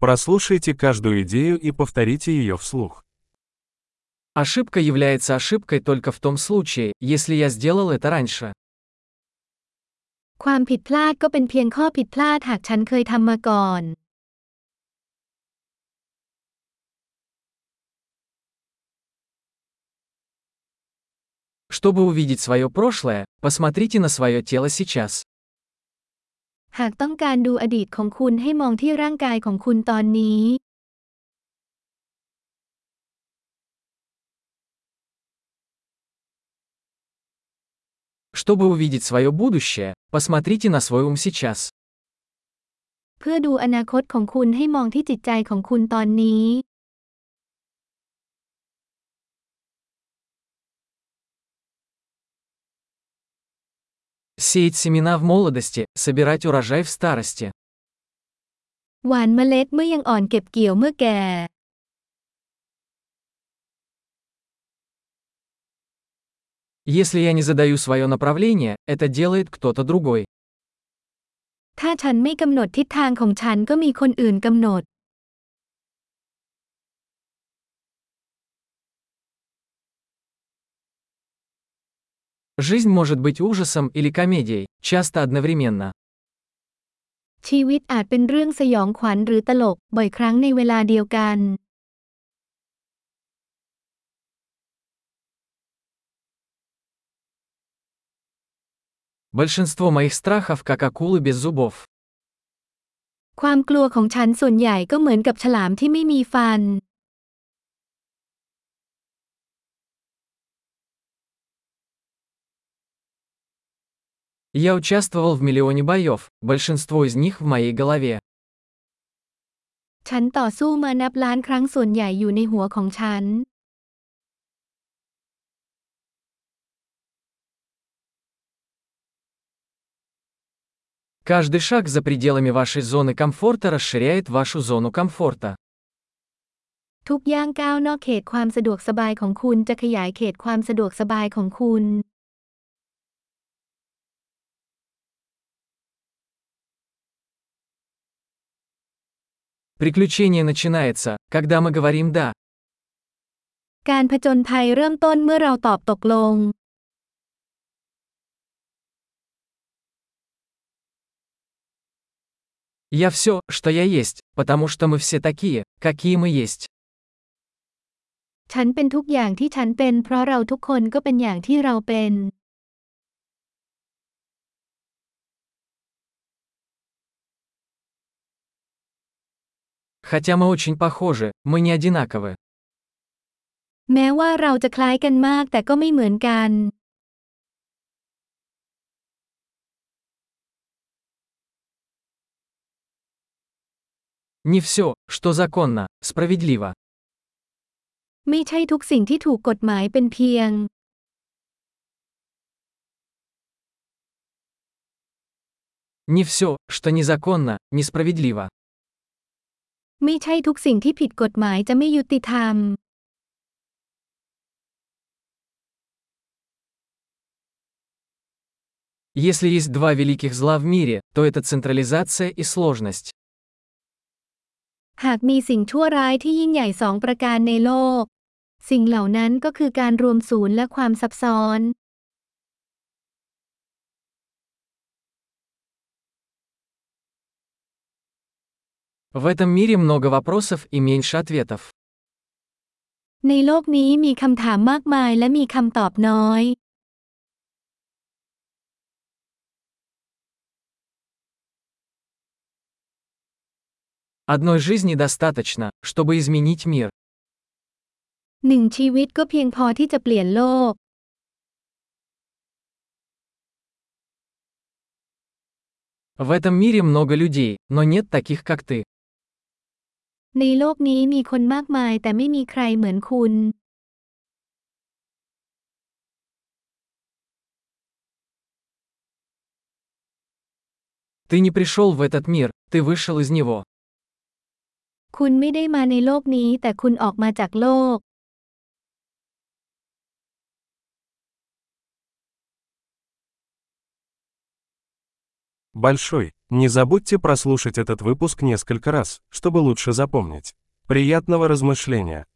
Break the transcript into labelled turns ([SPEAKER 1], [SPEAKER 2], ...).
[SPEAKER 1] Прослушайте каждую идею и повторите ее вслух.
[SPEAKER 2] Ошибка является ошибкой только в том случае, если я сделал это раньше.
[SPEAKER 3] ความผิดพลาดก็เป็นเพียงข้อผิดพลาดหากฉันเคยทำมาก่อน
[SPEAKER 2] Чтобы увидеть свое прошлое, посмотрите на свое тело сейчас.
[SPEAKER 3] หากต้องการดูอดีตของคุณให้มองที่ร่างกายของคุณตอนนี้
[SPEAKER 2] Чтобы увидеть свое будущее, посмотрите на свой ум сейчас.
[SPEAKER 3] เพื่อดูอนาคตของคุณให้มองที่จิตใจของคุณตอนนี้
[SPEAKER 2] Сеять семена в молодости, собирать урожай в старости.
[SPEAKER 3] หว่านเมล็ดเมื่อยังอ่อนเก็บเกี่ยวเมื่อแก่
[SPEAKER 2] Если я не задаю свое направление, это делает кто-то другой.
[SPEAKER 3] ถ้าฉันไม่กำหนดทิศทางของฉันก็มีคนอื่นกำหนด
[SPEAKER 2] Жизнь может быть ужасом или комедией, часто одновременно.
[SPEAKER 3] ชีวิตอาจเป็นเรื่องสยองขวัญหรือตลก บ่อยครั้งในเวลาเดียวกัน
[SPEAKER 2] Большинство моих страхов как акулы без зубов.
[SPEAKER 3] ความกลัวของฉันส่วนใหญ่ก็เหมือนกับฉลามที่ไม่มีฟัน
[SPEAKER 2] Я участвовал в миллионе боев, большинство из них в моей голове.
[SPEAKER 3] ฉันต่อสู้มานับล้านครั้งส่วนใหญ่อยู่ในหัวของฉัน
[SPEAKER 2] Каждый шаг за пределами вашей зоны комфорта расширяет вашу зону комфорта.
[SPEAKER 3] ทุกย่างก้าวนอกเขตความสะดวกสบายของคุณจะขยายเขตความสะดวกสบายของคุณ
[SPEAKER 2] Приключение начинается, когда мы говорим «да».
[SPEAKER 3] การผจญภัยเริ่มต้นเมื่อเราตอบตกลง
[SPEAKER 2] Я все, что я есть, потому что мы все такие, какие мы есть.
[SPEAKER 3] ฉันเป็นทุกอย่างที่ฉันเป็น เพราะเราทุกคนก็เป็นอย่างที่เราเป็น
[SPEAKER 2] Хотя мы очень похожи, мы не одинаковы.
[SPEAKER 3] แม้ว่าเราจะคล้ายกันมากแต่ก็ไม่เหมือนกัน
[SPEAKER 2] Не все, что законно, справедливо.
[SPEAKER 3] ไม่ใช่ทุกสิ่งที่ถูกกฎหมายเป็นเพียง
[SPEAKER 2] Не все, что незаконно, несправедливо.
[SPEAKER 3] ไม่ใช่ทุกสิ่งที่ผิดกฎหมายจะไม่ยุติธรรม
[SPEAKER 2] Если есть два великих зла в мире, то это централизация и сложность.
[SPEAKER 3] หากมีสิ่งชั่วร้ายที่ยิ่งใหญ่สองประการในโลก สิ่งเหล่านั้นก็คือการรวมศูนย์และความซับซ้อน
[SPEAKER 2] В этом мире много вопросов и меньше ответов.
[SPEAKER 3] ในโลกนี้มีคำถามมากมายและมีคำตอบน้อย
[SPEAKER 2] Одной жизни достаточно, чтобы изменить мир.
[SPEAKER 3] หนึ่งชีวิตก็เพียงพอที่จะเปลี่ยนโลก
[SPEAKER 2] В этом мире много людей, но нет таких, как ты.
[SPEAKER 3] ในโลกนี้มีคนมากมายแต่ไม่มีใครเหมือนคุณ
[SPEAKER 2] Ты не пришел в этот мир, ты вышел из него.
[SPEAKER 3] คุณไม่ได้มาในโลกนี้แต่คุณออกมาจากโลก
[SPEAKER 1] Большой. Не забудьте прослушать этот выпуск несколько раз, чтобы лучше запомнить. Приятного размышления.